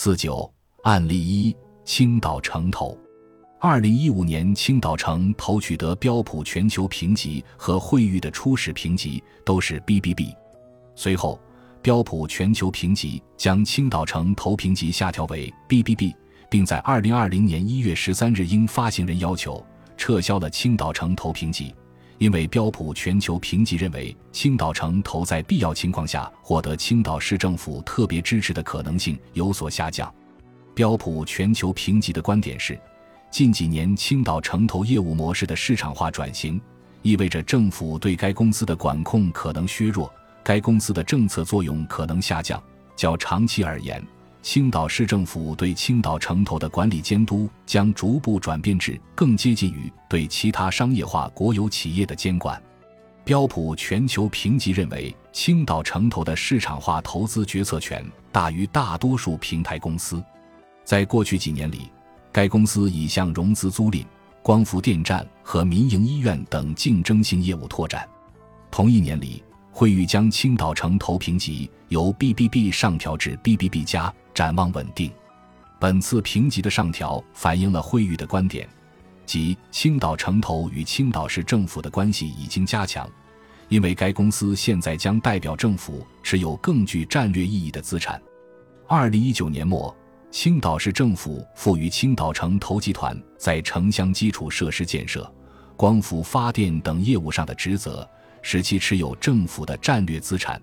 四九案例一：青岛城投。二零一五年，青岛城投取得标普全球评级和惠誉的初始评级都是 BBB。随后，标普全球评级将青岛城投评级下调为 BBB，并在二零二零年一月十三日应发行人要求撤销了青岛城投评级。因为标普全球评级认为，青岛城投在必要情况下获得青岛市政府特别支持的可能性有所下降。标普全球评级的观点是，近几年青岛城投业务模式的市场化转型，意味着政府对该公司的管控可能削弱，该公司的政策作用可能下降。较长期而言，青岛市政府对青岛城投的管理监督将逐步转变至更接近于对其他商业化国有企业的监管。标普全球评级认为，青岛城投的市场化投资决策权大于大多数平台公司。在过去几年里，该公司已向融资租赁、光伏电站和民营医院等竞争性业务拓展。同一年里，惠誉将青岛城投评级由 BBB 上调至 BBB 加。展望稳定，本次评级的上调反映了惠誉的观点，即青岛城投与青岛市政府的关系已经加强，因为该公司现在将代表政府持有更具战略意义的资产。二零一九年末，青岛市政府赋予青岛城投集团在城乡基础设施建设、光伏发电等业务上的职责，使其持有政府的战略资产。